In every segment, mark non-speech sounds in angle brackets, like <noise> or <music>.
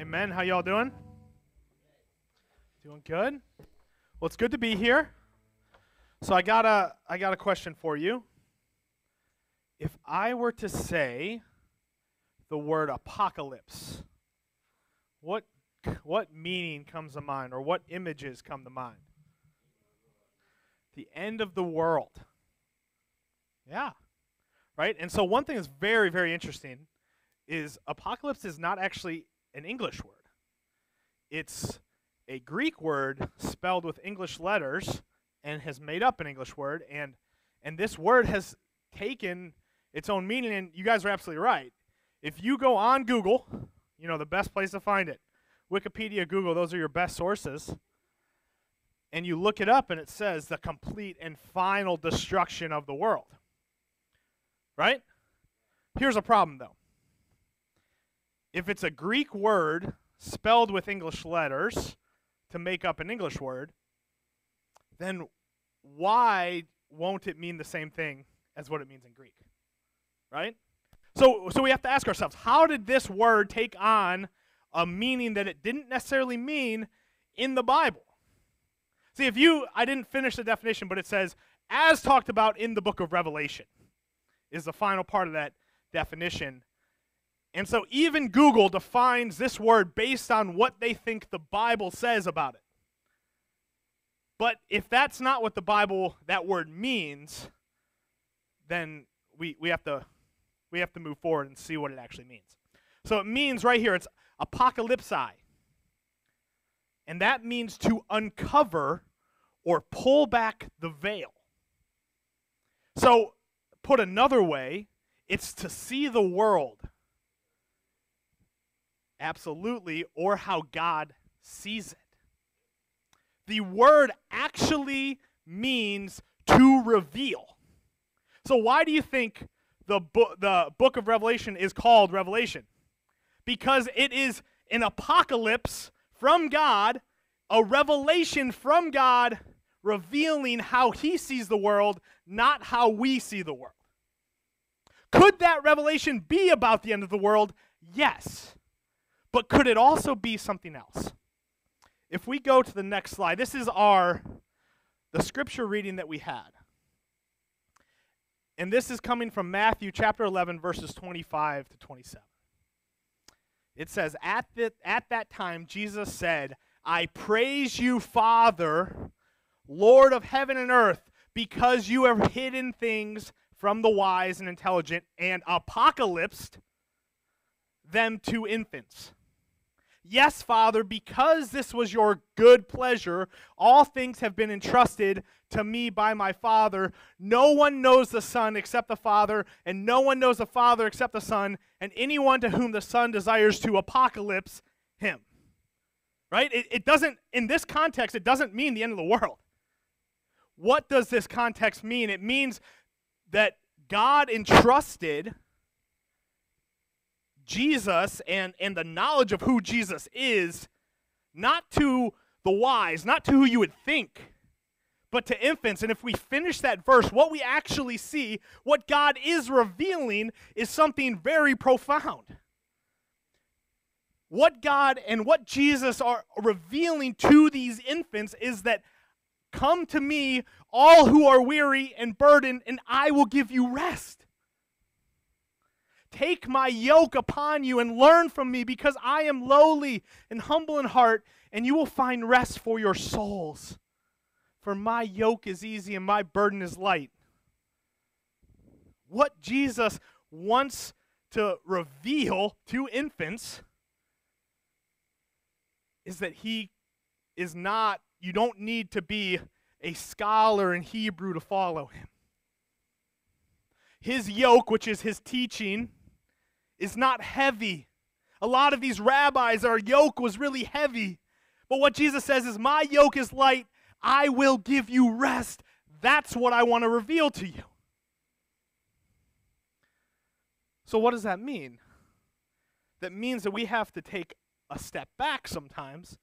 Amen. How y'all doing? Doing good? Well, it's good to be here. So I got a I got a question for you. If I were to say the word apocalypse, what what meaning comes to mind or what images come to mind? The end of the world. Yeah. Right? And so one thing that's very very interesting is apocalypse is not actually an English word. It's a Greek word spelled with English letters and has made up an English word and and this word has taken its own meaning and you guys are absolutely right. If you go on Google, you know the best place to find it. Wikipedia, Google, those are your best sources. And you look it up and it says the complete and final destruction of the world. Right? Here's a problem though if it's a Greek word spelled with English letters to make up an English word, then why won't it mean the same thing as what it means in Greek? Right? So, so we have to ask ourselves how did this word take on a meaning that it didn't necessarily mean in the Bible? See, if you, I didn't finish the definition, but it says, as talked about in the book of Revelation, is the final part of that definition. And so even Google defines this word based on what they think the Bible says about it. But if that's not what the Bible that word means, then we, we have to we have to move forward and see what it actually means. So it means right here it's apocalypsi. And that means to uncover or pull back the veil. So put another way, it's to see the world Absolutely, or how God sees it. The word actually means to reveal. So, why do you think the, bo- the book of Revelation is called Revelation? Because it is an apocalypse from God, a revelation from God revealing how he sees the world, not how we see the world. Could that revelation be about the end of the world? Yes. But could it also be something else? If we go to the next slide, this is our the scripture reading that we had. And this is coming from Matthew chapter 11 verses 25 to 27. It says at the, at that time Jesus said, "I praise you, Father, Lord of heaven and earth, because you have hidden things from the wise and intelligent and apocalypsed them to infants." Yes, Father, because this was your good pleasure, all things have been entrusted to me by my Father. No one knows the Son except the Father, and no one knows the Father except the Son, and anyone to whom the Son desires to apocalypse him. Right? It, it doesn't, in this context, it doesn't mean the end of the world. What does this context mean? It means that God entrusted Jesus and, and the knowledge of who Jesus is, not to the wise, not to who you would think, but to infants. And if we finish that verse, what we actually see, what God is revealing, is something very profound. What God and what Jesus are revealing to these infants is that come to me, all who are weary and burdened, and I will give you rest. Take my yoke upon you and learn from me, because I am lowly and humble in heart, and you will find rest for your souls. For my yoke is easy and my burden is light. What Jesus wants to reveal to infants is that he is not, you don't need to be a scholar in Hebrew to follow him. His yoke, which is his teaching, is not heavy. A lot of these rabbis, our yoke was really heavy. But what Jesus says is, My yoke is light. I will give you rest. That's what I want to reveal to you. So, what does that mean? That means that we have to take a step back sometimes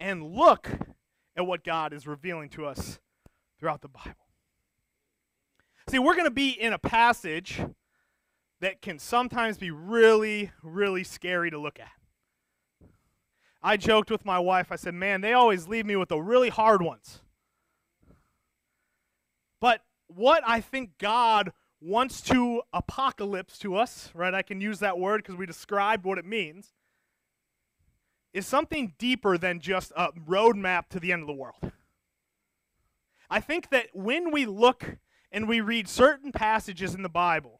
and look at what God is revealing to us throughout the Bible. See, we're going to be in a passage that can sometimes be really, really scary to look at. I joked with my wife. I said, "Man, they always leave me with the really hard ones." But what I think God wants to apocalypse to us, right? I can use that word because we described what it means, is something deeper than just a roadmap to the end of the world. I think that when we look and we read certain passages in the Bible,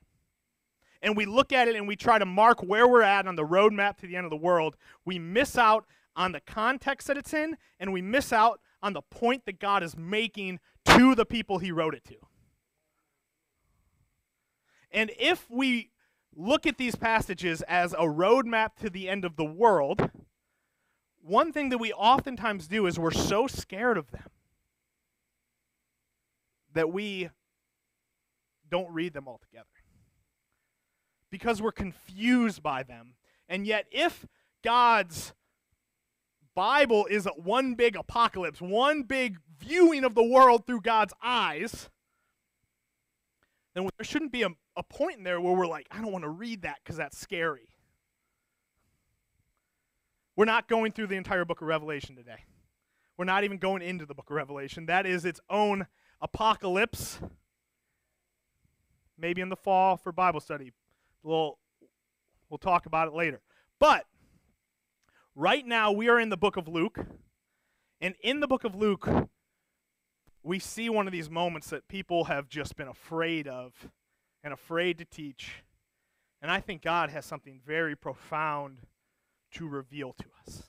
and we look at it and we try to mark where we're at on the roadmap to the end of the world, we miss out on the context that it's in, and we miss out on the point that God is making to the people he wrote it to. And if we look at these passages as a roadmap to the end of the world, one thing that we oftentimes do is we're so scared of them that we don't read them all together because we're confused by them. And yet, if God's Bible is one big apocalypse, one big viewing of the world through God's eyes, then there shouldn't be a, a point in there where we're like, I don't want to read that because that's scary. We're not going through the entire book of Revelation today. We're not even going into the book of Revelation. That is its own apocalypse. Maybe in the fall for Bible study. We'll, we'll talk about it later. But right now, we are in the book of Luke. And in the book of Luke, we see one of these moments that people have just been afraid of and afraid to teach. And I think God has something very profound to reveal to us.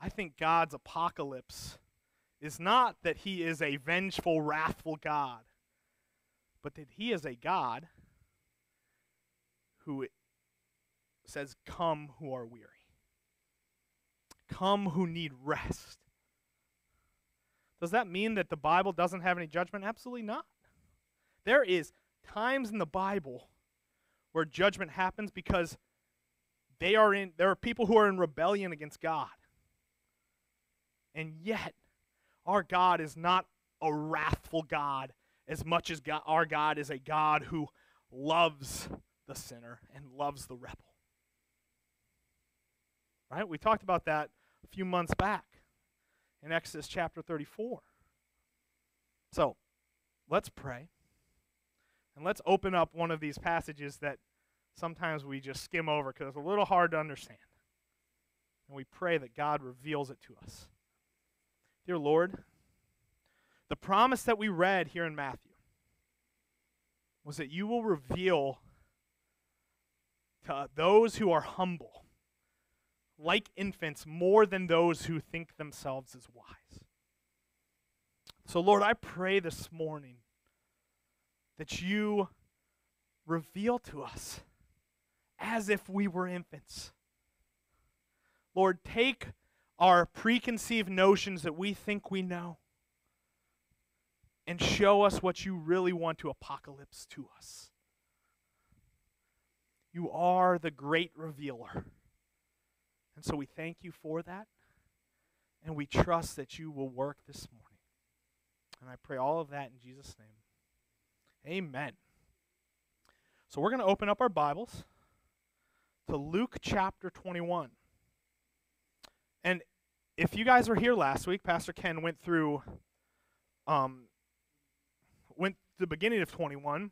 I think God's apocalypse is not that he is a vengeful, wrathful God, but that he is a God who says, Come who are weary, come who need rest. Does that mean that the Bible doesn't have any judgment? Absolutely not. There is times in the Bible where judgment happens because they are in there are people who are in rebellion against God. And yet our God is not a wrathful God as much as God, our God is a God who loves the sinner and loves the rebel. Right? We talked about that a few months back in Exodus chapter 34. So, let's pray. And let's open up one of these passages that sometimes we just skim over because it's a little hard to understand. And we pray that God reveals it to us. Dear Lord, the promise that we read here in Matthew was that you will reveal to those who are humble, like infants, more than those who think themselves as wise. So, Lord, I pray this morning that you reveal to us as if we were infants. Lord, take our preconceived notions that we think we know and show us what you really want to apocalypse to us. You are the great revealer. And so we thank you for that. And we trust that you will work this morning. And I pray all of that in Jesus' name. Amen. So we're going to open up our Bibles to Luke chapter 21. And if you guys were here last week, Pastor Ken went through um, went the beginning of 21.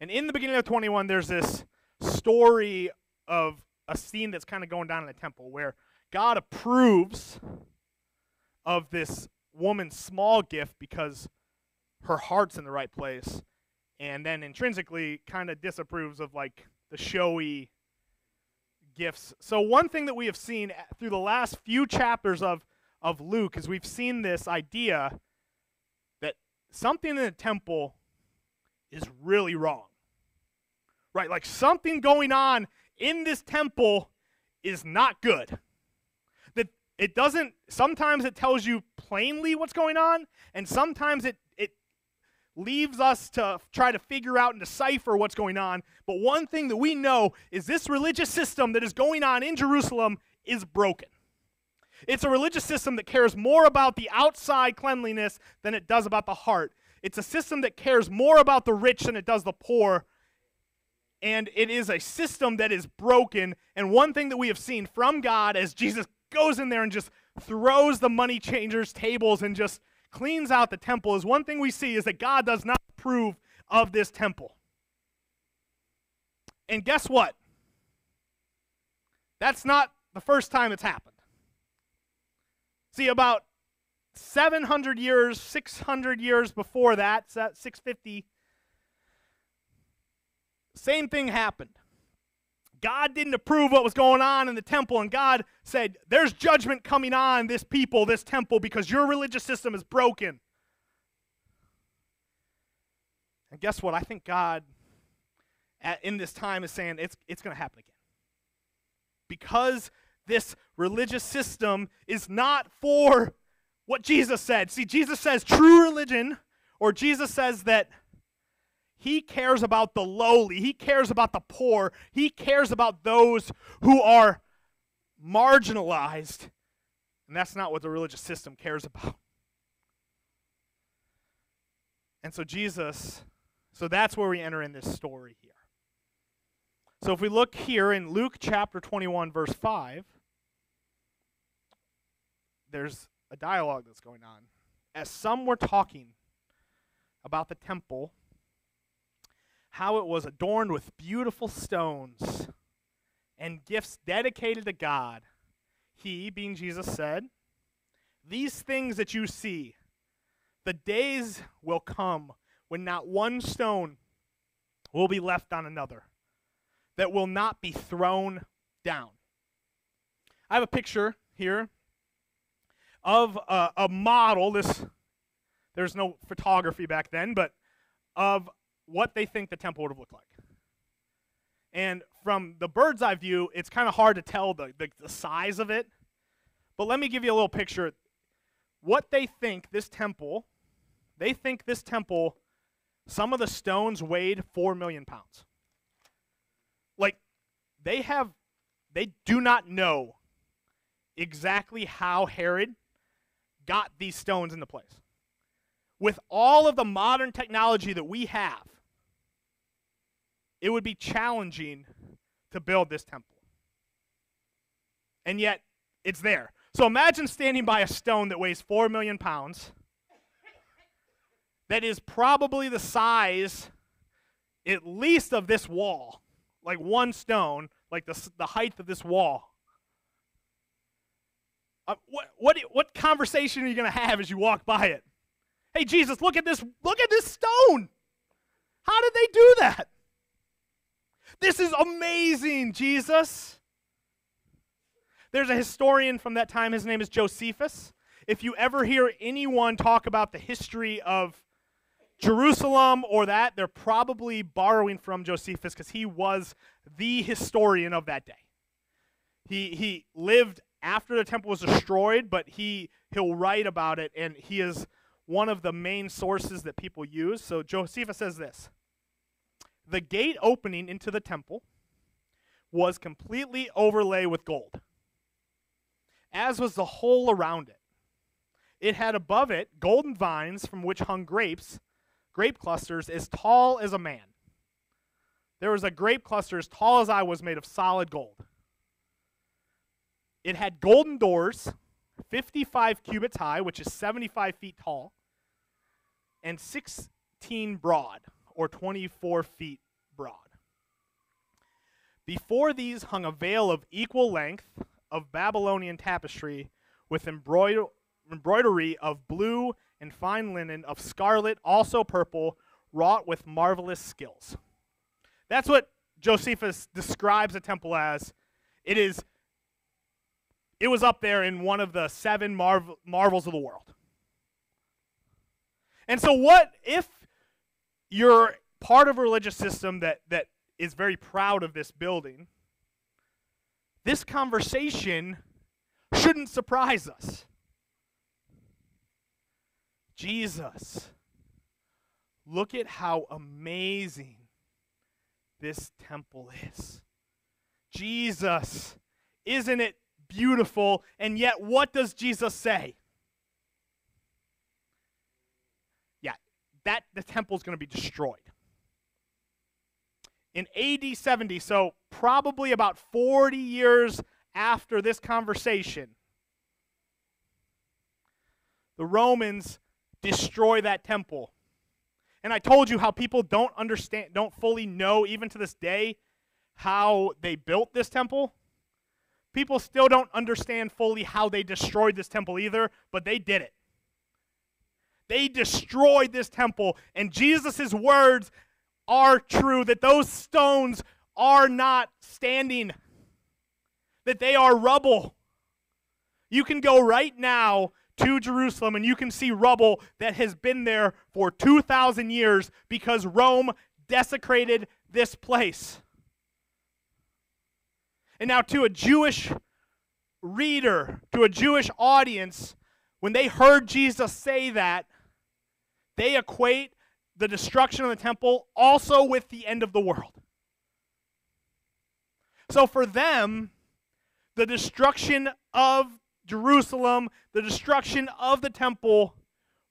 And in the beginning of 21, there's this story of a scene that's kind of going down in the temple where God approves of this woman's small gift because her heart's in the right place and then intrinsically kind of disapproves of like the showy gifts. So one thing that we have seen eh, through the last few chapters of of Luke is we've seen this idea that something in the temple is really wrong. Right? Like something going on in this temple is not good. That it doesn't sometimes it tells you plainly what's going on and sometimes it it leaves us to try to figure out and decipher what's going on. But one thing that we know is this religious system that is going on in Jerusalem is broken. It's a religious system that cares more about the outside cleanliness than it does about the heart. It's a system that cares more about the rich than it does the poor. And it is a system that is broken. And one thing that we have seen from God as Jesus goes in there and just throws the money changers' tables and just cleans out the temple is one thing we see is that God does not approve of this temple. And guess what? That's not the first time it's happened. See, about 700 years, 600 years before that, 650, same thing happened. God didn't approve what was going on in the temple, and God said, There's judgment coming on this people, this temple, because your religious system is broken. And guess what? I think God at, in this time is saying it's, it's going to happen again. Because this religious system is not for what Jesus said. See, Jesus says true religion, or Jesus says that he cares about the lowly, he cares about the poor, he cares about those who are marginalized. And that's not what the religious system cares about. And so, Jesus, so that's where we enter in this story here. So, if we look here in Luke chapter 21, verse 5, there's a dialogue that's going on. As some were talking about the temple, how it was adorned with beautiful stones and gifts dedicated to God, he, being Jesus, said, These things that you see, the days will come when not one stone will be left on another, that will not be thrown down. I have a picture here of a, a model. This there's no photography back then, but of what they think the temple would have looked like. And from the bird's eye view, it's kind of hard to tell the, the, the, size of it. But let me give you a little picture. What they think this temple, they think this temple, some of the stones weighed 4 million pounds. Like, they have, they do not know exactly how Herod got these stones into place. With all of the modern technology that we have, it would be challenging to build this temple. And yet, it's there. So imagine standing by a stone that weighs 4 million pounds, that is probably the size, at least, of this wall. Like one stone, like the, the height of this wall. Uh, what, what, what conversation are you going to have as you walk by it? Hey, Jesus, look at this, look at this stone. How did they do that? This is amazing, Jesus. There's a historian from that time. His name is Josephus. If you ever hear anyone talk about the history of Jerusalem or that, they're probably borrowing from Josephus because he was the historian of that day. He, he lived after the temple was destroyed, but he he'll write about it, and he is one of the main sources that people use. So Josephus says this: the gate opening into the temple was completely overlaid with gold, as was the whole around it. It had above it golden vines from which hung grapes, grape clusters as tall as a man. There was a grape cluster as tall as I was made of solid gold. It had golden doors, 55 cubits high, which is 75 feet tall, and 16 broad, or 24 feet broad. Before these hung a veil of equal length of Babylonian tapestry with embroider- embroidery of blue and fine linen, of scarlet, also purple, wrought with marvelous skills. That's what Josephus describes the temple as. It is it was up there in one of the seven marv- marvels of the world. And so, what if you're part of a religious system that, that is very proud of this building? This conversation shouldn't surprise us. Jesus, look at how amazing this temple is. Jesus, isn't it beautiful. And yet, what does Jesus say? Yeah, that the temple is going to be destroyed. in AD 70, so probably about 40 years after this conversation, the Romans destroy that temple. And I told you how people don't understand, don't fully know, even to this day, how they built this temple. People still don't understand fully how they destroyed this temple either, but they did it. They destroyed this temple, and Jesus' words are true that those stones are not standing, that they are rubble. You can go right now to Jerusalem and you can see rubble that has been there for 2,000 years because Rome desecrated this place. And now, to a Jewish reader, to a Jewish audience, when they heard Jesus say that, they equate the destruction of the temple also with the end of the world. So for them, the destruction of Jerusalem, the destruction of the temple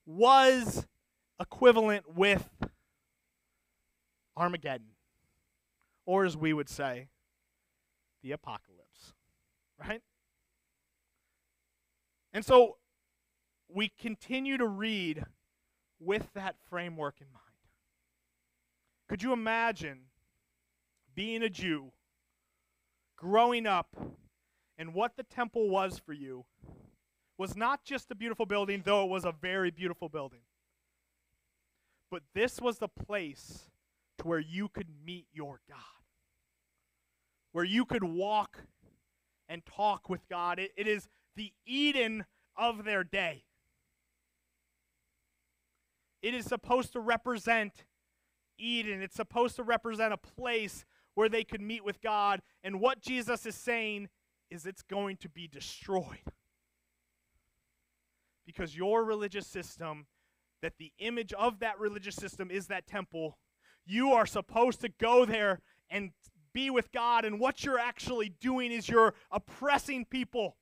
was equivalent with Armageddon, or as we would say, the apocalypse, right? And so we continue to read with that framework in mind. Could you imagine being a Jew, growing up, and what the temple was for you was not just a beautiful building, though it was a very beautiful building, but this was the place to where you could meet your God, where you could walk and talk with God. it, it is the Eden of their day. It is supposed to represent Eden. It's supposed to represent a place where they could meet with God. And what Jesus is saying is it's going to be destroyed. Because your religious system, that the image of that religious system is that temple, you are supposed to go there and be with God. And what you're actually doing is you're oppressing people.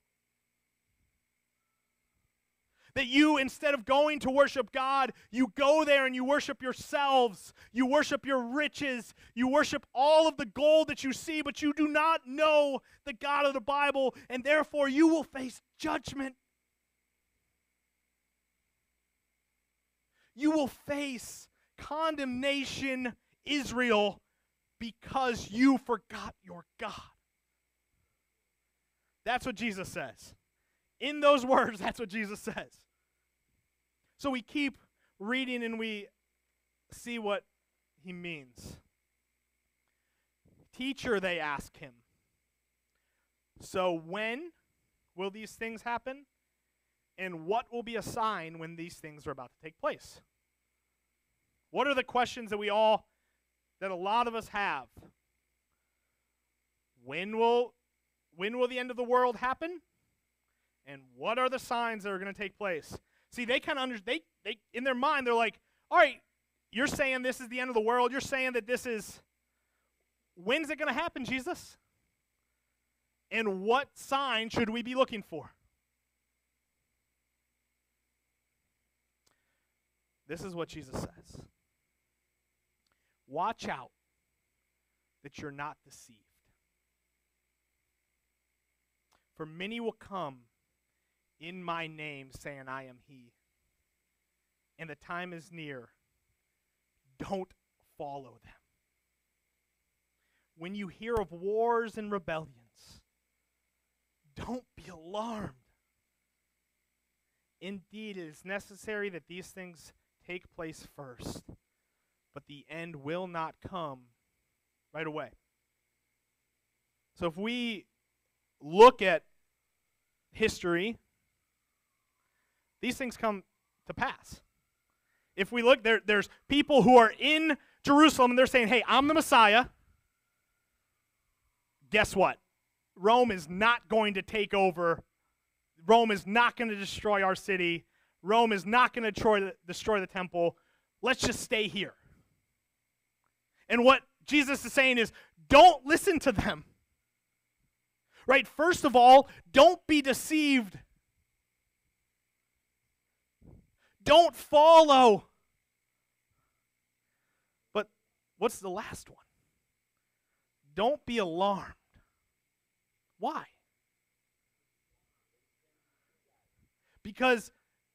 That you, instead of going to worship God, you go there and you worship yourselves. You worship your riches. You worship all of the gold that you see, but you do not know the God of the Bible, and therefore you will face judgment. You will face condemnation, Israel, because you forgot your God. That's what Jesus says. In those words, <laughs> that's what Jesus says. So we keep reading and we see what he means. Teacher, they ask him. So when will these things happen? And what will be a sign when these things are about to take place? What are the questions that we all, that a lot of us have? When will, when will the end of the world happen? and what are the signs that are going to take place? See, they kind of under they they in their mind they're like, all right, you're saying this is the end of the world. You're saying that this is when's it going to happen, Jesus? And what sign should we be looking for? This is what Jesus says. Watch out that you're not deceived. For many will come in my name, saying, I am He. And the time is near. Don't follow them. When you hear of wars and rebellions, don't be alarmed. Indeed, it is necessary that these things take place first, but the end will not come right away. So if we look at history, these things come to pass. If we look, there, there's people who are in Jerusalem and they're saying, hey, I'm the Messiah. Guess what? Rome is not going to take over. Rome is not going to destroy our city. Rome is not going to destroy, destroy the temple. Let's just stay here. And what Jesus is saying is don't listen to them. Right? First of all, don't be deceived Don't follow. But what's the last one? don't be alarmed. Why? Because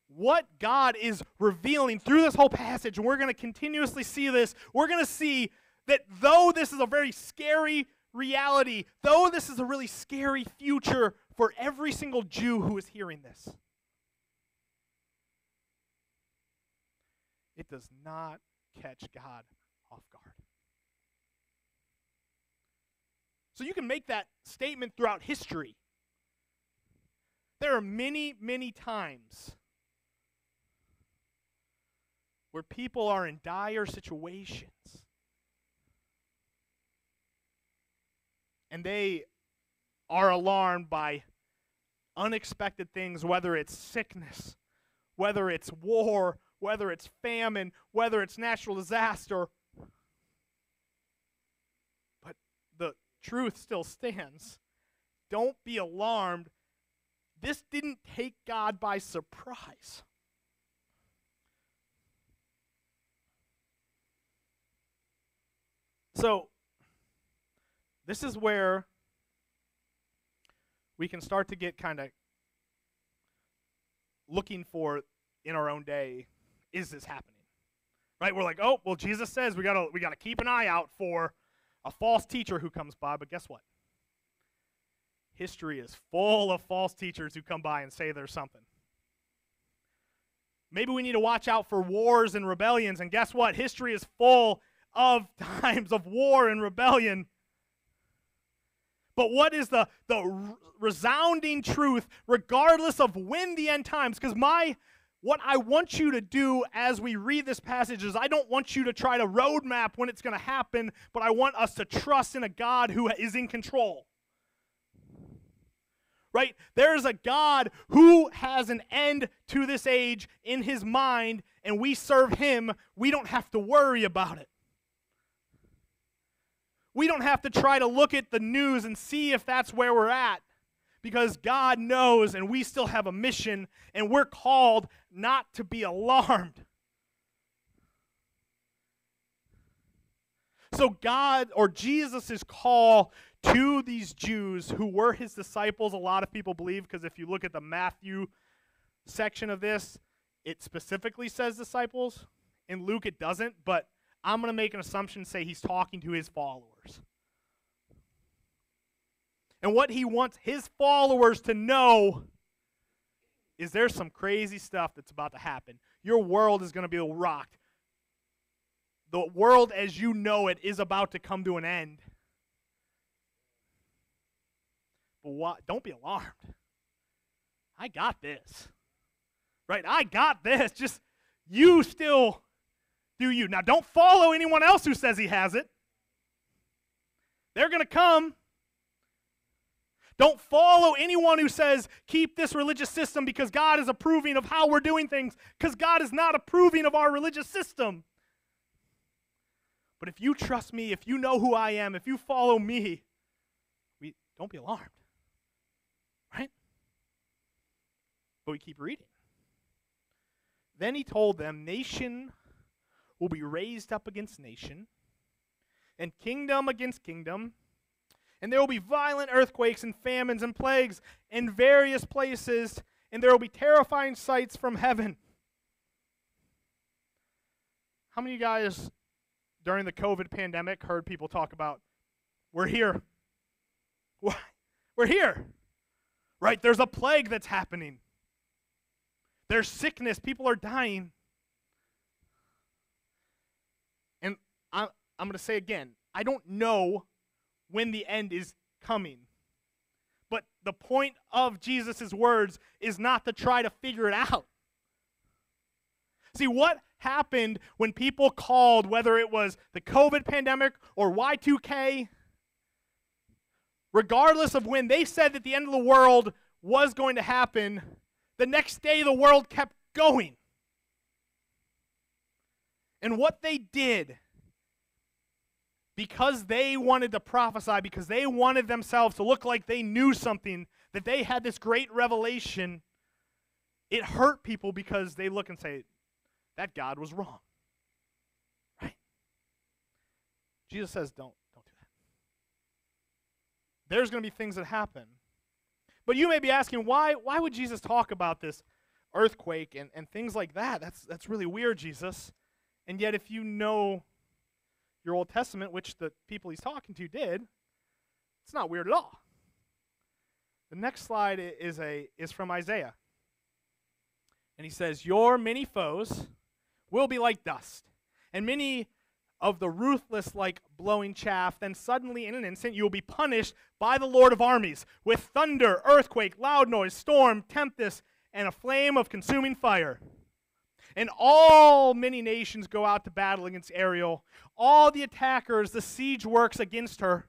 what God is revealing through this whole passage, and we're going to continuously see this, we're going to see that though this is a very scary reality, though this is a really scary future for every single Jew who is hearing this, it does not catch God off guard. So you can make that statement throughout history. There are many, many times where people are in dire situations and they are alarmed by unexpected things, whether it's sickness, whether it's war, whether it's famine, whether it's natural disaster. But the truth still stands. Don't be alarmed. This didn't take God by surprise. So, this is where we can start to get kind of looking for in our own day is this happening? Right? We're like oh well jesus says we gotta we gotta keep an eye out for a false teacher who comes by but guess what? History is full of false teachers who come by and say there's something. Maybe we need to watch out for wars and rebellions and guess what? History is full of <laughs> times of war and rebellion. But what is the, the resounding truth, regardless of when the end times? Because my what I want you to do as we read this passage is I don't want you to try to roadmap when it's going to happen, but I want us to trust in a God who is in control. Right? There's a God who has an end to this age in his mind, and we serve him. We don't have to worry about it. We don't have to try to look at the news and see if that's where we're at because God knows and we still have a mission and we're called not to be alarmed. So, God or Jesus' call to these Jews who were his disciples, a lot of people believe, because if you look at the Matthew section of this, it specifically says disciples. In Luke, it doesn't, but I'm going to make an assumption say he's talking to his followers. And what he wants his followers to know is there's some crazy stuff that's about to happen. Your world is going to be rocked. The world as you know it is about to come to an end. But what, don't be alarmed. I got this. Right? I got this. Just you still do you. Now, don't follow anyone else who says he has it. They're going to come. Don't follow anyone who says, keep this religious system because God is approving of how we're doing things, because God is not approving of our religious system. But if you trust me, if you know who I am, if you follow me, we, don't be alarmed. Right? But we keep reading. Then he told them, Nation will be raised up against nation, and kingdom against kingdom. And there will be violent earthquakes and famines and plagues in various places, and there will be terrifying sights from heaven. How many of you guys during the COVID pandemic heard people talk about, we're here? We're here. Right? There's a plague that's happening. There's sickness. People are dying. And I'm, I'm going to say again, I don't know when the end is coming. But the point of Jesus' words is not to try to figure it out. See, what happened when people called, whether it was the COVID pandemic or Y2K, regardless of when they said that the end of the world was going to happen, the next day the world kept going. And what they did because they wanted to prophesy, because they wanted themselves to look like they knew something, that they had this great revelation, it hurt people because they look and say, that God was wrong. Right? Jesus says, don't, don't do that. there's going to be things that happen. But you may be asking, why, why would Jesus talk about this earthquake and, and things like that? That's, that's really weird, Jesus. And yet, if you know your Old Testament, which the people he's talking to did, it's not weird at all. The next slide is, a, is from Isaiah. And he says, Your many foes will be like dust, and many of the ruthless like blowing chaff. Then suddenly, in an instant, you will be punished by the Lord of armies with thunder, earthquake, loud noise, storm, tempest, and a flame of consuming fire. And all many nations go out to battle against Ariel. All the attackers, the siege works against her.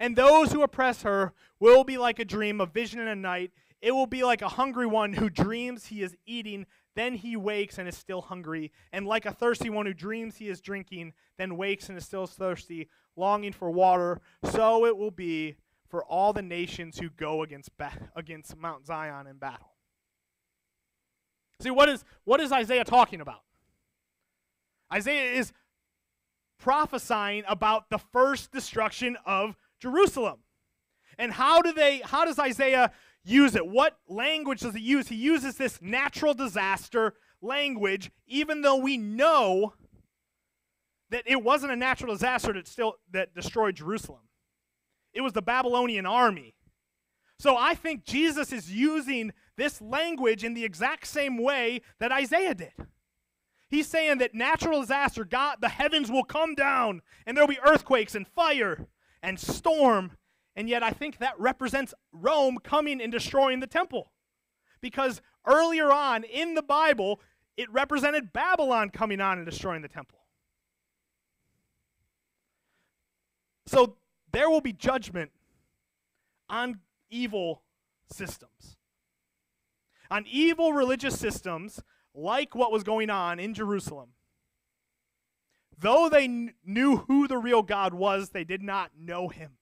And those who oppress her will be like a dream, a vision in a night. It will be like a hungry one who dreams he is eating, then he wakes and is still hungry. And like a thirsty one who dreams he is drinking, then wakes and is still thirsty, longing for water, so it will be for all the nations who go against, ba- against Mount Zion in battle. See, what is, what is Isaiah talking about? Isaiah is prophesying about the first destruction of Jerusalem. And how do they how does Isaiah use it? What language does he use? He uses this natural disaster language even though we know that it wasn't a natural disaster that still that destroyed Jerusalem. It was the Babylonian army. So I think Jesus is using this language in the exact same way that Isaiah did. He's saying that natural disaster, God, the heavens will come down and there'll be earthquakes and fire and storm. And yet I think that represents Rome coming and destroying the temple. Because earlier on in the Bible, it represented Babylon coming on and destroying the temple. So there will be judgment on evil systems. On evil religious systems like what was going on in Jerusalem. Though they kn- knew who the real God was, they did not know him.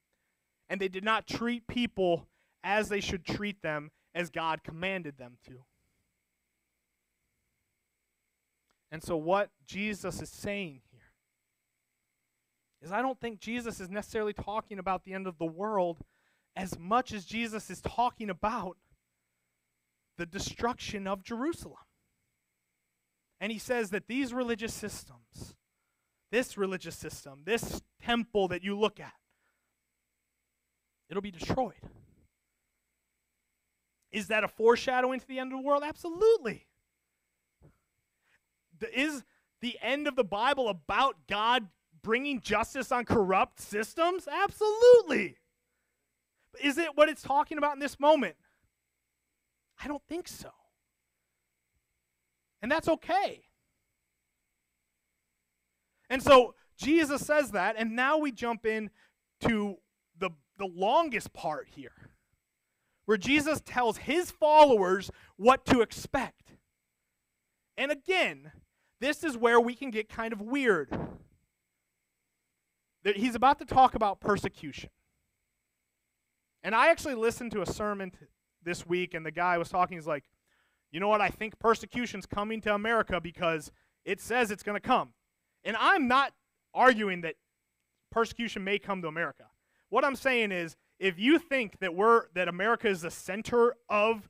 And they did not treat people as they should treat them as God commanded them to. And so, what Jesus is saying here is I don't think Jesus is necessarily talking about the end of the world as much as Jesus is talking about the destruction of Jerusalem. And he says that these religious systems, this religious system, this temple that you look at, it'll be destroyed. Is that a foreshadowing to the end of the world? Absolutely. Is the end of the Bible about God bringing justice on corrupt systems? Absolutely. Is it what it's talking about in this moment? I don't think so. And that's okay. And so Jesus says that, and now we jump in to the, the longest part here, where Jesus tells his followers what to expect. And again, this is where we can get kind of weird. He's about to talk about persecution. And I actually listened to a sermon this week, and the guy was talking. He's like, you know what? I think persecution's coming to America because it says it's going to come. And I'm not arguing that persecution may come to America. What I'm saying is, if you think that we're that America is the center of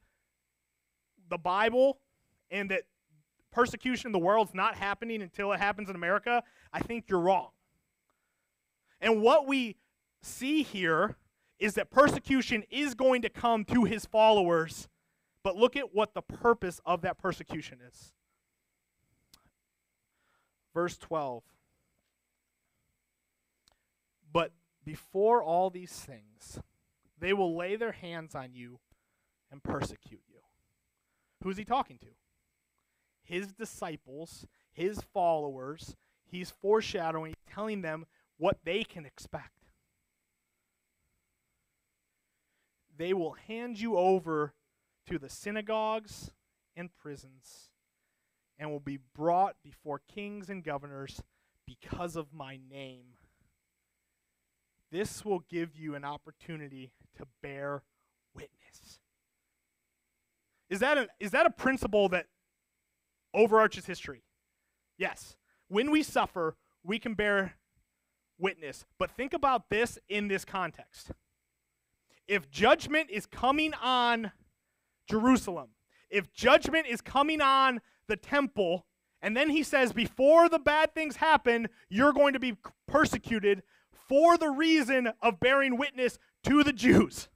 the Bible and that persecution in the world's not happening until it happens in America, I think you're wrong. And what we see here is that persecution is going to come to his followers, but look at what the purpose of that persecution is. Verse 12. But before all these things, they will lay their hands on you and persecute you. Who's he talking to? his disciples, his followers. He's foreshadowing, telling them what they can expect. They will hand you over to the synagogues and prisons and will be brought before kings and governors because of my name. This will give you an opportunity to bear witness. Is that, a, is that a principle that overarches history. Yes, when we suffer, we can bear witness. But think about this in this context. If judgment is coming on Jerusalem, if judgment is coming on the temple, and then he says, before the bad things happen, you're going to be persecuted for the reason of bearing witness to the Jews.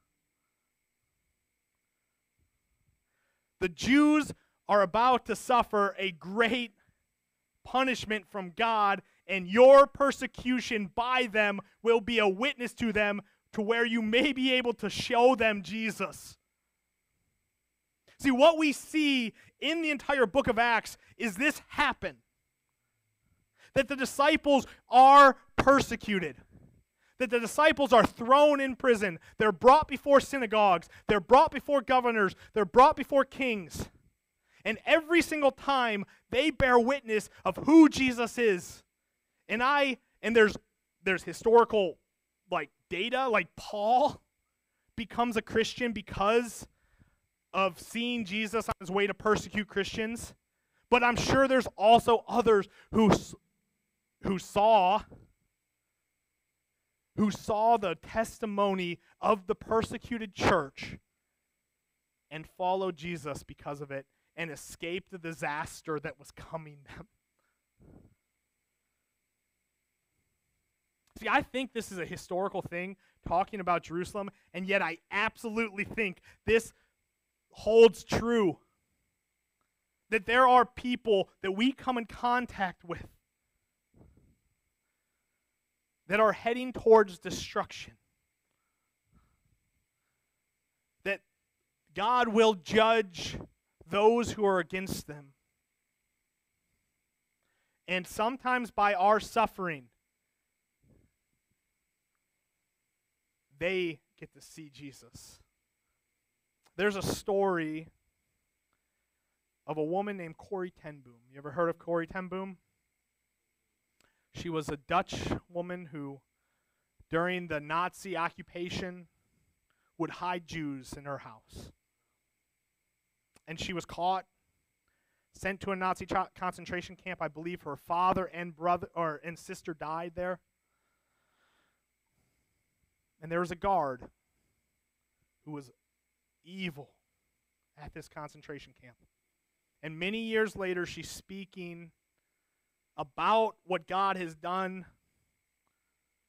The Jews are about to suffer a great punishment from God, and your persecution by them will be a witness to them to where you may be able to show them Jesus. See, what we see in the entire book of Acts is this happen that the disciples are persecuted. That the disciples are thrown in prison. They're brought before synagogues. They're brought before governors. They're brought before kings. And every single time they bear witness of who Jesus is. And I and there's there's historical like data like Paul becomes a Christian because of seeing Jesus on his way to persecute Christians. But I'm sure there's also others who who saw who saw the testimony of the persecuted church and followed Jesus because of it and escaped the disaster that was coming them. See, I think this is a historical thing talking about Jerusalem, and yet I absolutely think this holds true. That there are people that we come in contact with that are heading towards destruction. That God will judge those who are against them. And sometimes by our suffering, they get to see Jesus. There's a story of a woman named Corrie ten Boom. You ever heard of Corrie ten Boom? She was a Dutch woman who, during the Nazi occupation, would hide Jews in her house. And she was caught, sent to a Nazi concentration camp. I believe her father and brother or and sister died there. And there was a guard who was evil at this concentration camp. And many years later, she's speaking about what God has done,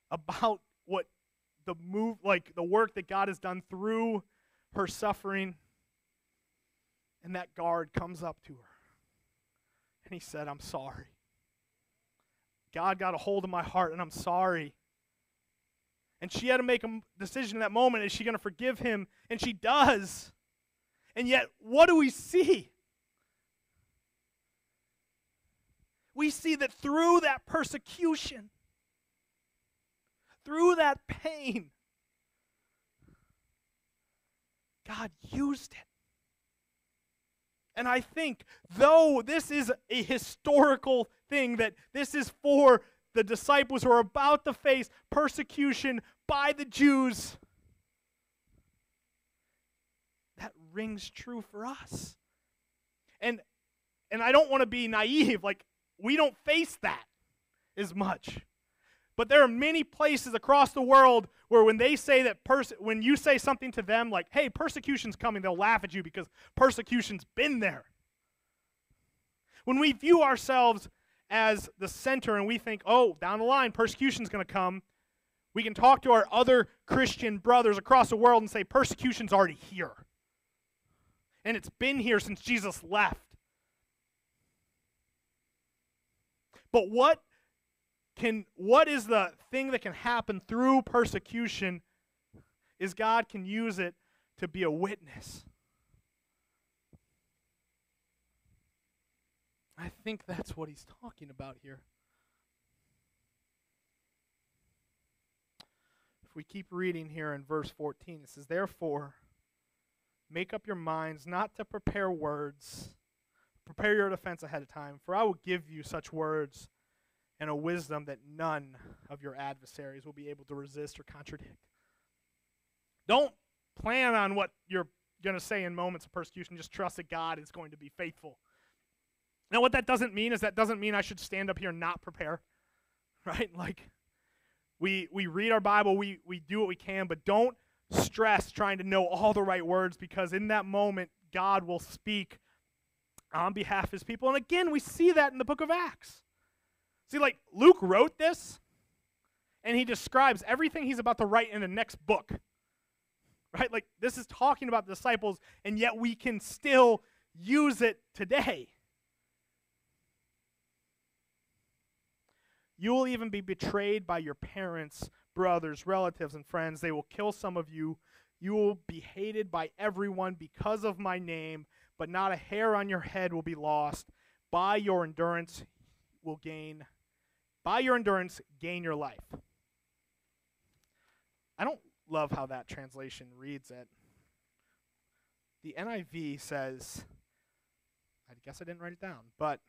about what the move, like the work that God has done through her suffering. And that guard comes up to her and he said, I'm sorry. God got a hold of my heart and I'm sorry. And she had to make a decision in that moment. Is she going to forgive him? And she does. And yet, what do we see? we see that through that persecution, through that pain, God used it. And I think, though this is a historical thing, that this is for the disciples who are about to face persecution by the Jews, that rings true for us. And and I don't want to be naive. Like we don't face that as much. But there are many places across the world where when they say that pers- when you say something to them like, "Hey, persecution's coming," they'll laugh at you because persecution's been there. When we view ourselves as the center and we think, "Oh, down the line persecution's going to come," we can talk to our other Christian brothers across the world and say persecution's already here. And it's been here since Jesus left. But what can what is the thing that can happen through persecution is God can use it to be a witness. I think that's what he's talking about here. We keep reading here in verse 14, it says, Therefore, make up your minds not to prepare words Prepare your defense ahead of time, for I will give you such words and a wisdom that none of your adversaries will be able to resist or contradict. Don't plan on what you're going to say in moments of persecution. Just trust that God is going to be faithful. Now, what that doesn't mean is that doesn't mean I should stand up here and not prepare, <laughs> right? Like, we we read our Bible, we we do what we can, but don't stress trying to know all the right words because in that moment, God will speak on behalf of his people. And again, we see that in the book of Acts. See, like Luke wrote this, and he describes everything he's about to write in the next book. Right? Like, this is talking about disciples, and yet we can still use it today. You will even be betrayed by your parents, brothers, relatives, and friends. They will kill some of you. You will be hated by everyone because of my name, but not a hair on your head will be lost. By your endurance will gain by your endurance gain your life. I don't love how that translation reads it. The NIV says I guess I didn't write it down, but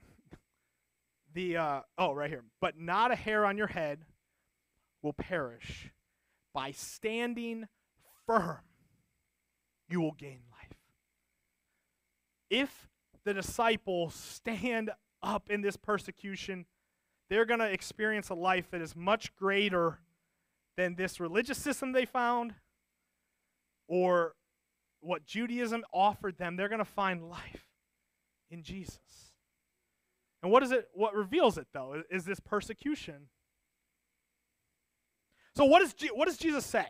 the uh, oh right here. But not a hair on your head will perish. By standing firm you will gain life. If the disciples stand up in this persecution they're going to experience a life that is much greater than this religious system they found or what Judaism offered them. They're going to find life in Jesus and what is it what reveals it though is this persecution. So what does what does Jesus say?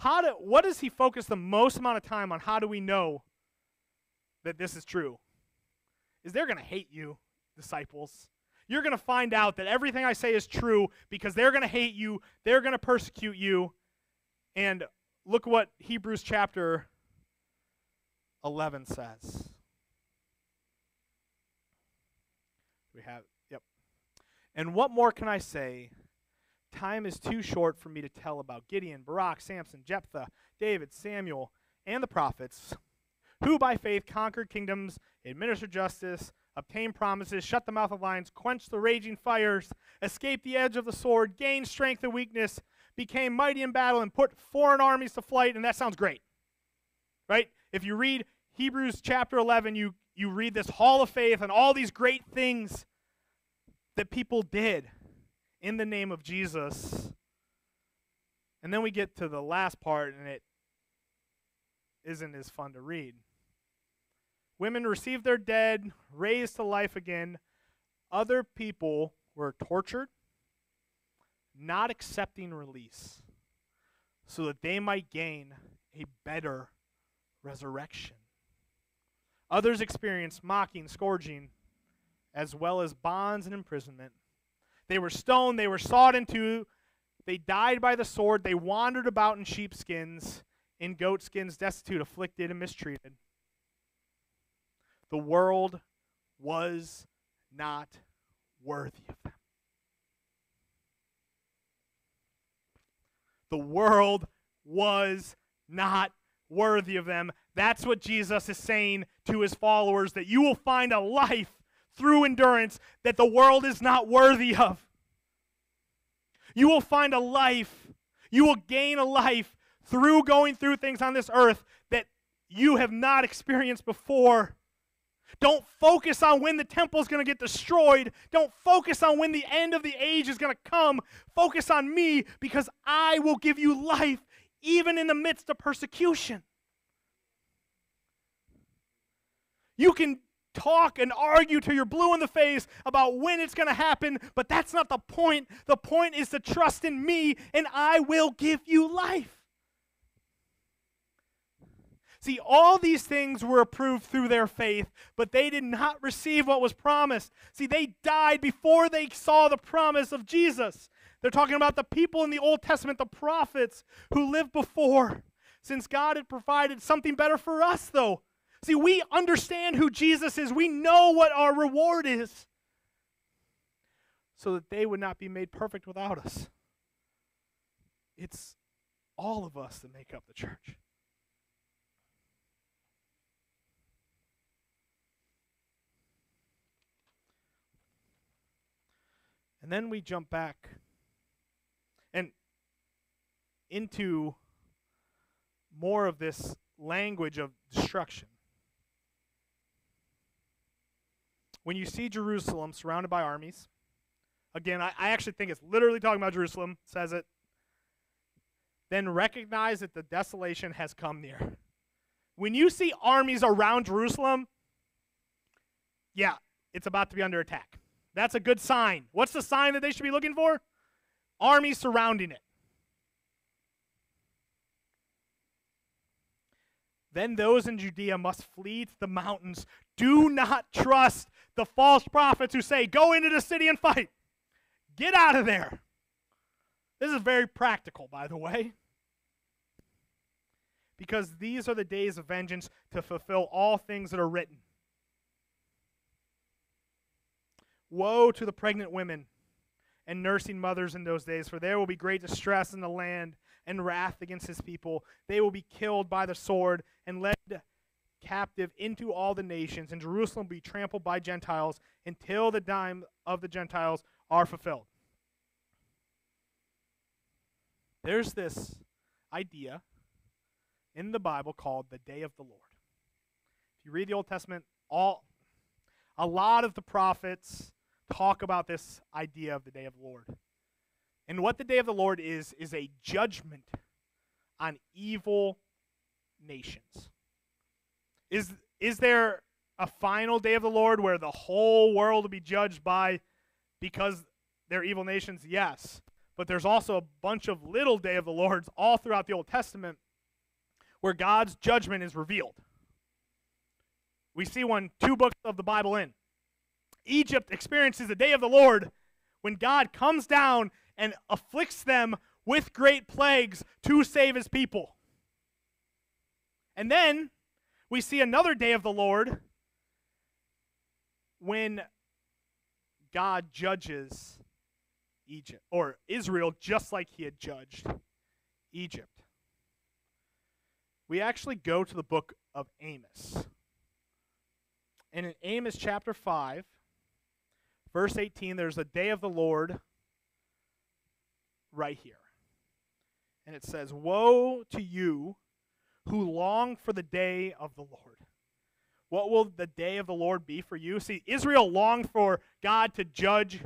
How do what does he focus the most amount of time on? How do we know that this is true? Is they're going to hate you, disciples. You're going to find out that everything I say is true because they're going to hate you, they're going to persecute you. And look what Hebrews chapter 11 says. We have, yep. And what more can I say? Time is too short for me to tell about Gideon, Barak, Samson, Jephthah, David, Samuel, and the prophets, who by faith conquered kingdoms, administered justice, obtained promises, shut the mouth of lions, quenched the raging fires, escaped the edge of the sword, gained strength and weakness, became mighty in battle, and put foreign armies to flight. And that sounds great, right? If you read Hebrews chapter 11, you you read this hall of faith and all these great things that people did in the name of Jesus. And then we get to the last part, and it isn't as fun to read. Women received their dead, raised to life again. Other people were tortured, not accepting release, so that they might gain a better resurrection. Others experienced mocking, scourging, as well as bonds and imprisonment. They were stoned, they were sawed into, they died by the sword, they wandered about in sheepskins, in goatskins, destitute, afflicted, and mistreated. The world was not worthy of them. The world was not worthy of them. That's what Jesus is saying to his followers that you will find a life through endurance that the world is not worthy of. You will find a life, you will gain a life through going through things on this earth that you have not experienced before. Don't focus on when the temple is going to get destroyed. Don't focus on when the end of the age is going to come. Focus on me because I will give you life even in the midst of persecution. You can talk and argue till you're blue in the face about when it's going to happen, but that's not the point. The point is to trust in me, and I will give you life. See, all these things were approved through their faith, but they did not receive what was promised. See, they died before they saw the promise of Jesus. They're talking about the people in the Old Testament, the prophets who lived before. Since God had provided something better for us, though, See, we understand who Jesus is, we know what our reward is, so that they would not be made perfect without us. It's all of us that make up the church. And then we jump back and into more of this language of destruction. When you see Jerusalem surrounded by armies, again, I, I actually think it's literally talking about Jerusalem, says it. then recognize that the desolation has come near. When you see armies around Jerusalem, yeah, it's about to be under attack. That's a good sign. What's the sign that they should be looking for? Armies surrounding it. Then those in Judea must flee to the mountains. Do not trust the false prophets who say, Go into the city and fight. Get out of there. This is very practical, by the way. Because these are the days of vengeance to fulfill all things that are written. Woe to the pregnant women and nursing mothers in those days, for there will be great distress in the land and wrath against his people. They will be killed by the sword and led captive into all the nations, and Jerusalem be trampled by Gentiles until the time of the Gentiles are fulfilled. There's this idea in the Bible called the day of the Lord. If you read the Old Testament, all a lot of the prophets talk about this idea of the day of the Lord. And what the day of the Lord is, is a judgment on evil nations. Is, is there a final day of the Lord where the whole world will be judged by because they're evil nations? Yes. But there's also a bunch of little day of the Lords all throughout the Old Testament where God's judgment is revealed. We see one two books of the Bible in. Egypt experiences the day of the Lord when God comes down and afflicts them with great plagues to save his people. And then we see another day of the Lord when God judges Egypt, or Israel, just like he had judged Egypt. We actually go to the book of Amos. And in Amos chapter 5, verse 18, there's a day of the Lord right here. And it says, Woe to you who long for the day of the Lord. What will the day of the Lord be for you? See, Israel longed for God to judge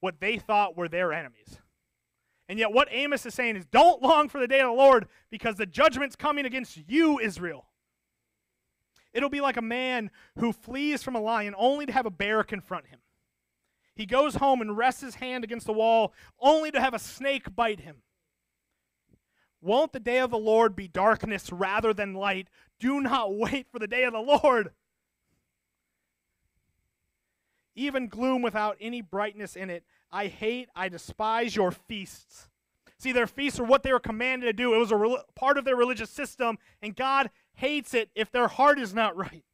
what they thought were their enemies. And yet, what Amos is saying is don't long for the day of the Lord because the judgment's coming against you, Israel. It'll be like a man who flees from a lion only to have a bear confront him. He goes home and rests his hand against the wall only to have a snake bite him. Won't the day of the Lord be darkness rather than light? Do not <laughs> wait for the day of the Lord. Even gloom without any brightness in it. I hate, I despise your feasts. See, their feasts are what they were commanded to do. It was a re- part of their religious system, and God hates it if their heart is not <laughs> right.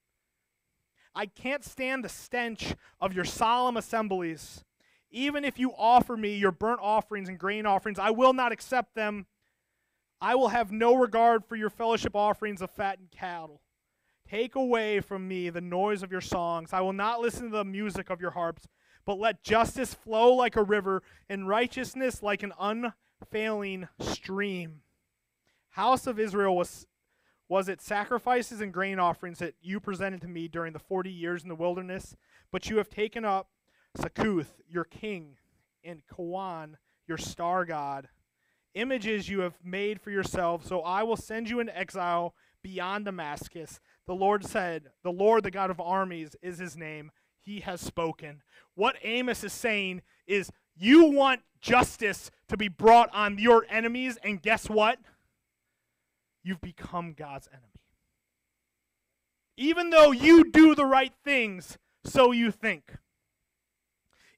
I can't stand the stench of your solemn assemblies. Even if you offer me your burnt offerings and grain offerings, I will not accept them. I will have no regard for your fellowship offerings of fattened cattle. Take away from me the noise of your songs. I will not listen to the music of your harps, but let justice flow like a river and righteousness like an unfailing stream. House of Israel was was it sacrifices and grain offerings that you presented to me during the 40 years in the wilderness? But you have taken up Sakkuth, your king, and Kaiwan, your star god. Images you have made for yourselves, so I will send you into exile beyond Damascus. The Lord said, The Lord, the God of armies, is his name. He has spoken. What Amos is saying is, You want justice to be brought on your enemies, and guess what? you've become God's enemy. Even though you do the right things, so you think.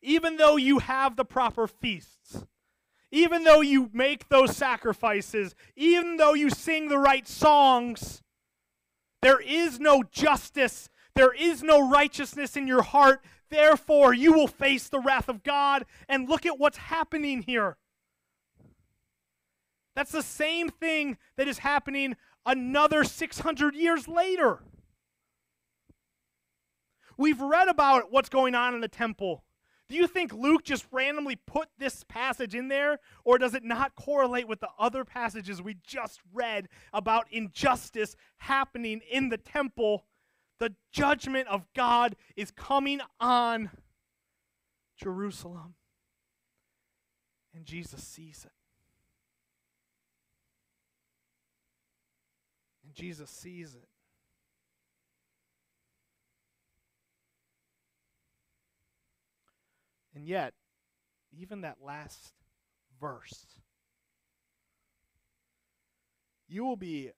Even though you have the proper feasts, even though you make those sacrifices, even though you sing the right songs, there is no justice, there is no righteousness in your heart. Therefore, you will face the wrath of God. And look at what's happening here. That's the same thing that is happening another 600 years later. We've read about what's going on in the temple. Do you think Luke just randomly put this passage in there, or does it not correlate with the other passages we just read about injustice happening in the temple? The judgment of God is coming on Jerusalem, and Jesus sees it. And Jesus sees it. And yet, even that last verse, you will be,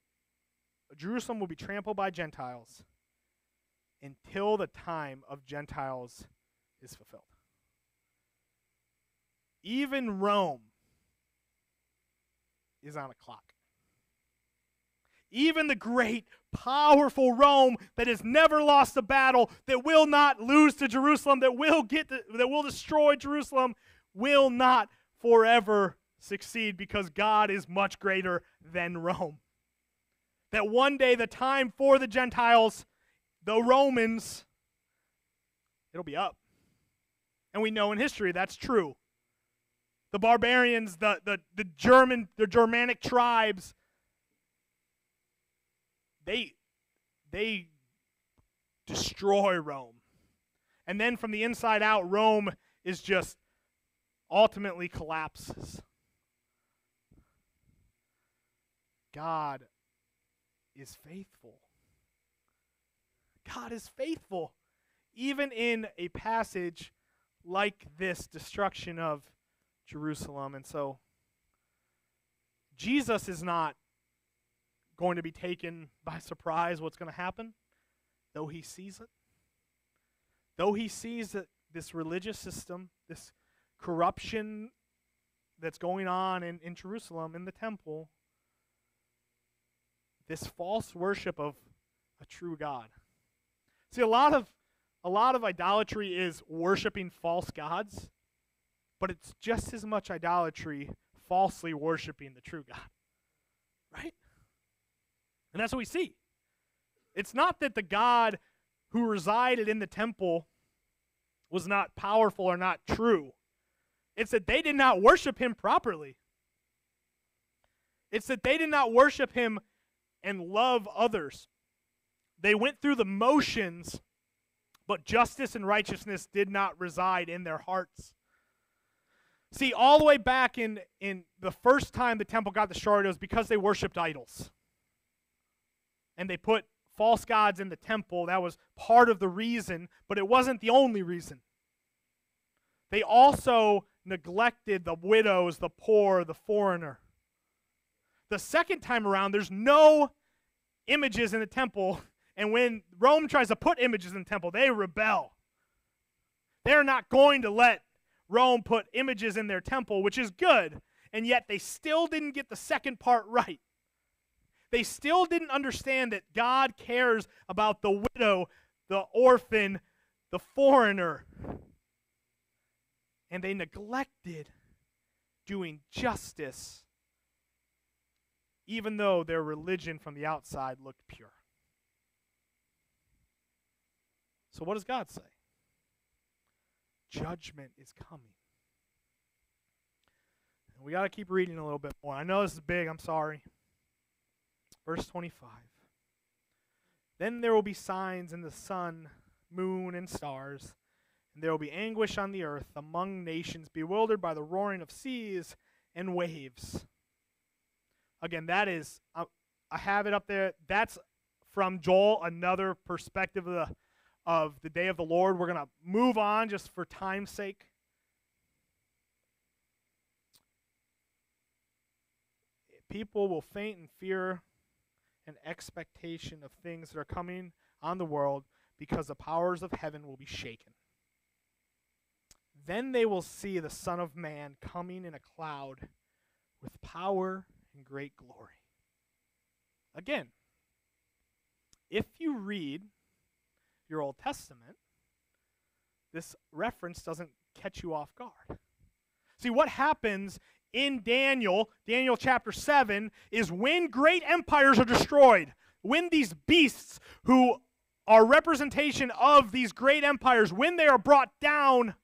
Jerusalem will be trampled by Gentiles until the time of Gentiles is fulfilled. Even Rome is on a clock. Even the great, powerful Rome that has never lost a battle, that will not lose to Jerusalem, that will get to, that will destroy Jerusalem, will not forever succeed because God is much greater than Rome. That one day the time for the Gentiles, the Romans, it'll be up. And we know in history that's true. The barbarians, the, the, the German, the Germanic tribes, they they destroy Rome. And then from the inside out, Rome is just ultimately collapses. God is faithful. God is faithful. Even in a passage like this destruction of Jerusalem. And so, Jesus is not going to be taken by surprise what's going to happen, though he sees it. Though he sees that this religious system, this corruption that's going on in, in Jerusalem, in the temple, this false worship of a true God. See, a lot of a lot of idolatry is worshiping false gods, but it's just as much idolatry falsely worshiping the true God. Right? And that's what we see. It's not that the God who resided in the temple was not powerful or not true. It's that they did not worship him properly. It's that they did not worship him and love others. They went through the motions, but justice and righteousness did not reside in their hearts. See, all the way back in, in the first time the temple got destroyed, it was because they worshiped idols and they put false gods in the temple. That was part of the reason, but it wasn't the only reason. They also neglected the widows, the poor, the foreigner. The second time around, there's no images in the temple, <laughs> and when Rome tries to put images in the temple, they rebel. They're not going to let Rome put images in their temple, which is good, and yet they still didn't get the second part <laughs> right. They still didn't understand that God cares about the widow, the orphan, the foreigner. And they neglected doing justice, even though their religion from the outside looked pure. So, what does God say? Judgment is coming. We got to keep reading a little bit more. I know this is big, I'm sorry. Verse 25. Then there will be signs in the sun, moon, and stars, and there will be anguish on the earth among nations, bewildered by the roaring of seas and waves. Again, that is, I, I have it up there. That's from Joel, another perspective of the, of the day of the Lord. We're going to move on just for time's sake. People will faint in fear and expectation of things that are coming on the world because the powers of heaven will be shaken. Then they will see the Son of Man coming in a cloud with power and great glory. Again, if you read your Old Testament, this reference doesn't catch you off guard. See, what happens in Daniel, Daniel chapter 7, is when great empires are destroyed, when these beasts who are representation of these great empires, when they are brought down,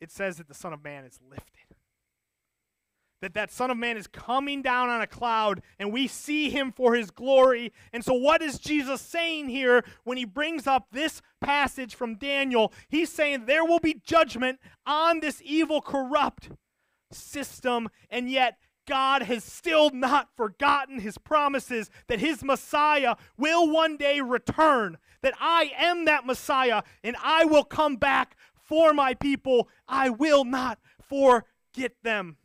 it says that the Son of Man is lifted that that son of man is coming down on a cloud and we see him for his glory and so what is jesus saying here when he brings up this passage from daniel he's saying there will be judgment on this evil corrupt system and yet God has still not forgotten his promises that his Messiah will one day return, that I am that Messiah and I will come back for my people. I will not forget them.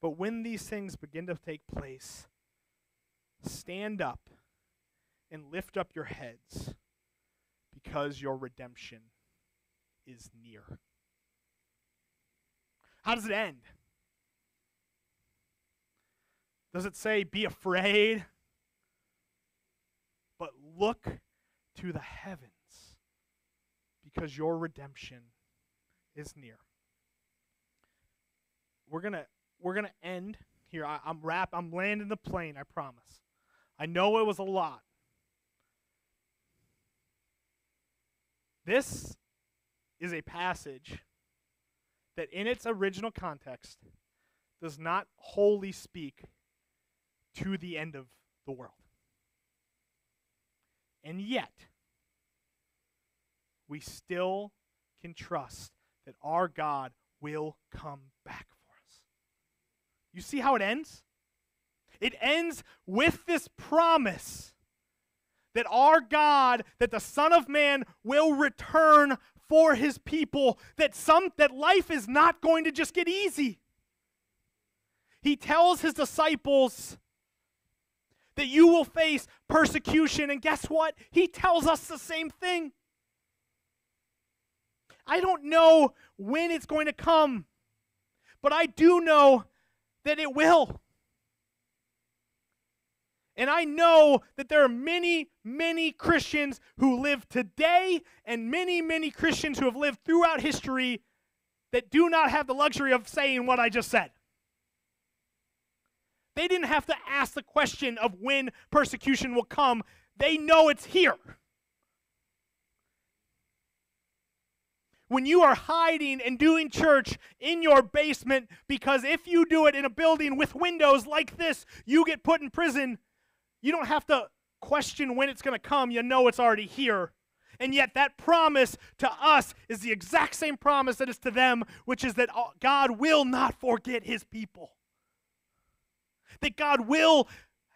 But when these things begin to take place, stand up and lift up your heads because your redemption is near. How does it end? Does it say, be afraid? But look to the heavens because your redemption is near. We're going to we're to end here. I, am wrap I'm landing the plane, I promise. I know it was a lot. This is a passage that, in its original context, does not wholly speak to the end of the world. And yet, we still can trust that our God will come back. You see how it ends? It ends with this promise that our God, that the Son of Man will return for his people, that some that life is not going to just get easy. He tells his disciples that you will face persecution and guess what? He tells us the same thing. I don't know when it's going to come, but I do know that it will. And I know that there are many, many Christians who live today and many, many Christians who have lived throughout history that do not have the luxury of saying what I just said. They didn't have to ask the question of when persecution will come, they know it's here. When you are hiding and doing church in your basement because if you do it in a building with windows like this, you get put in prison. You don't have to question when it's going to come. You know it's already here. And yet, that promise to us is the exact same promise that is to them, which is that uh, God will not forget his people. That God will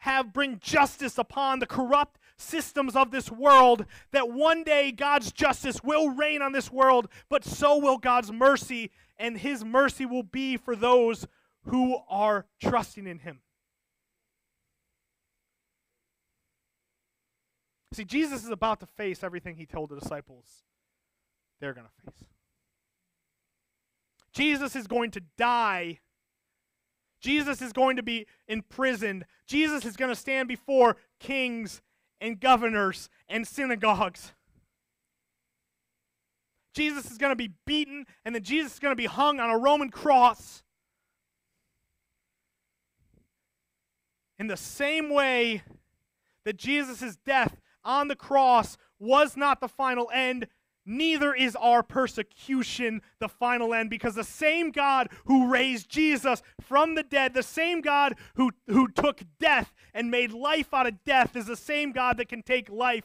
have bring justice upon the corrupt systems of this world, that one day God's justice will reign on this world, but so will God's mercy, and his mercy will be for those who are trusting in him. See, Jesus is about to face everything he told the disciples they're going to face. Jesus is going to die. Jesus is going to be imprisoned. Jesus is going to stand before kings and governors and synagogues. Jesus is going to be beaten, and then Jesus is going to be hung on a Roman cross. In the same way that Jesus' death on the cross was not the final end, neither is our persecution the final end because the same God who raised Jesus from the dead, the same God who, who took death and made life out of death, is the same God that can take life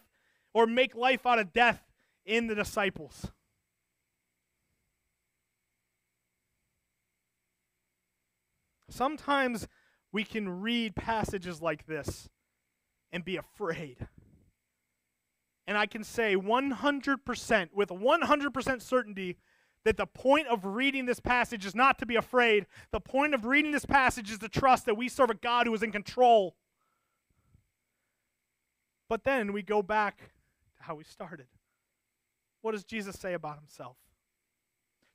or make life out of death in the disciples. Sometimes we can read passages like this and be afraid. And I can say 100%, with 100% certainty, that the point of reading this passage is not to be afraid. The point of reading this passage is to trust that we serve a God who is in control. But then we go back to how we started. What does Jesus say about himself?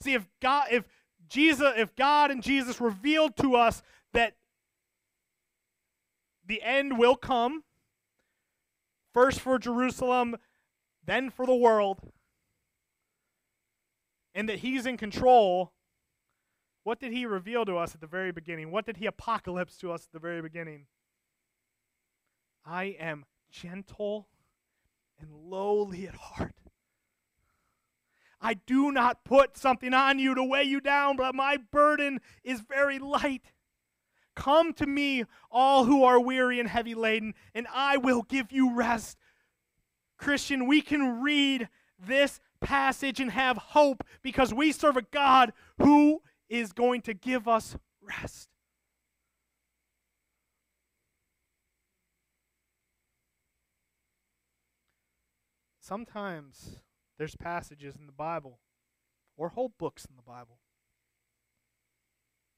See, if God, if Jesus, if God and Jesus revealed to us that the end will come, first for Jerusalem, then for the world, and that he's in control, what did he reveal to us at the very beginning? What did he apocalypse to us at the very beginning? I am gentle and lowly at heart. I do not put something on you to weigh you down, but my burden is very light. Come to me, all who are weary and heavy laden, and I will give you rest. Christian, we can read this passage and have hope because we serve a God who is going to give us rest. Sometimes there's passages in the Bible or whole books in the Bible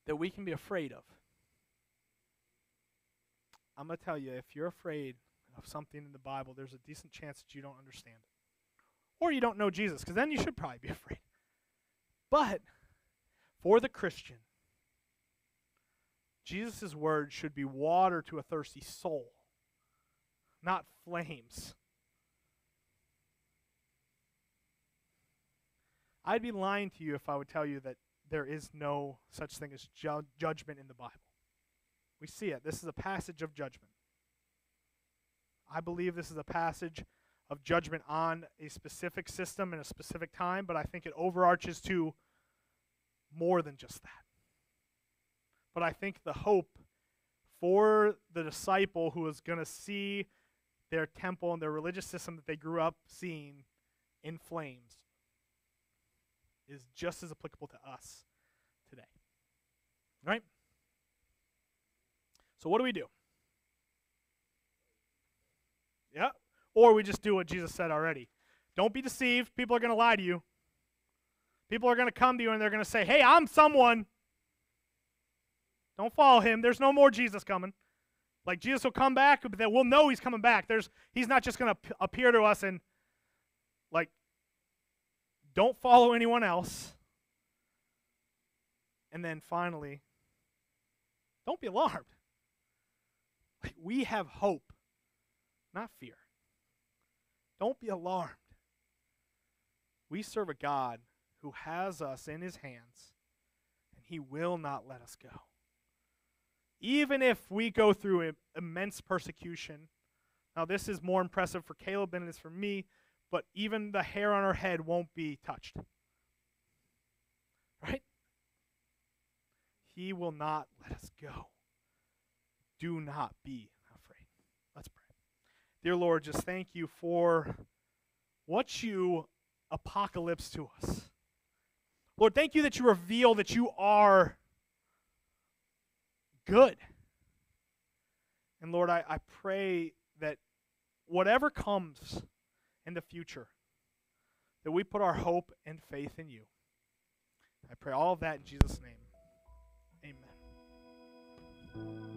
that we can be afraid of. I'm going to tell you if you're afraid of something in the Bible, there's a decent chance that you don't understand it. Or you don't know Jesus, because then you should probably be <laughs> afraid. But for the Christian, Jesus' word should be water to a thirsty soul, not flames. I'd be lying to you if I would tell you that there is no such thing as ju- judgment in the Bible. We see it. This is a passage of judgment. I believe this is a passage of judgment on a specific system in a specific time, but I think it overarches to more than just that. But I think the hope for the disciple who is going to see their temple and their religious system that they grew up seeing in flames is just as applicable to us today. Right? So, what do we do? Yeah. Or we just do what Jesus said already. Don't be deceived. People are going to lie to you. People are going to come to you and they're going to say, hey, I'm someone. Don't follow him. There's no more Jesus coming. Like Jesus will come back, but then we'll know he's coming back. There's he's not just going to appear to us and like don't follow anyone else. And then finally, don't be alarmed. We have hope, not fear. Don't be alarmed. We serve a God who has us in his hands, and he will not let us go. Even if we go through immense persecution, now this is more impressive for Caleb than it is for me, but even the hair on our head won't be touched. Right? He will not let us go do not be afraid. Let's pray. Dear Lord, just thank you for what you apocalypse to us. Lord, thank you that you reveal that you are good. And Lord, I, I pray that whatever comes in the future, that we put our hope and faith in you. I pray all of that in Jesus' name. Amen.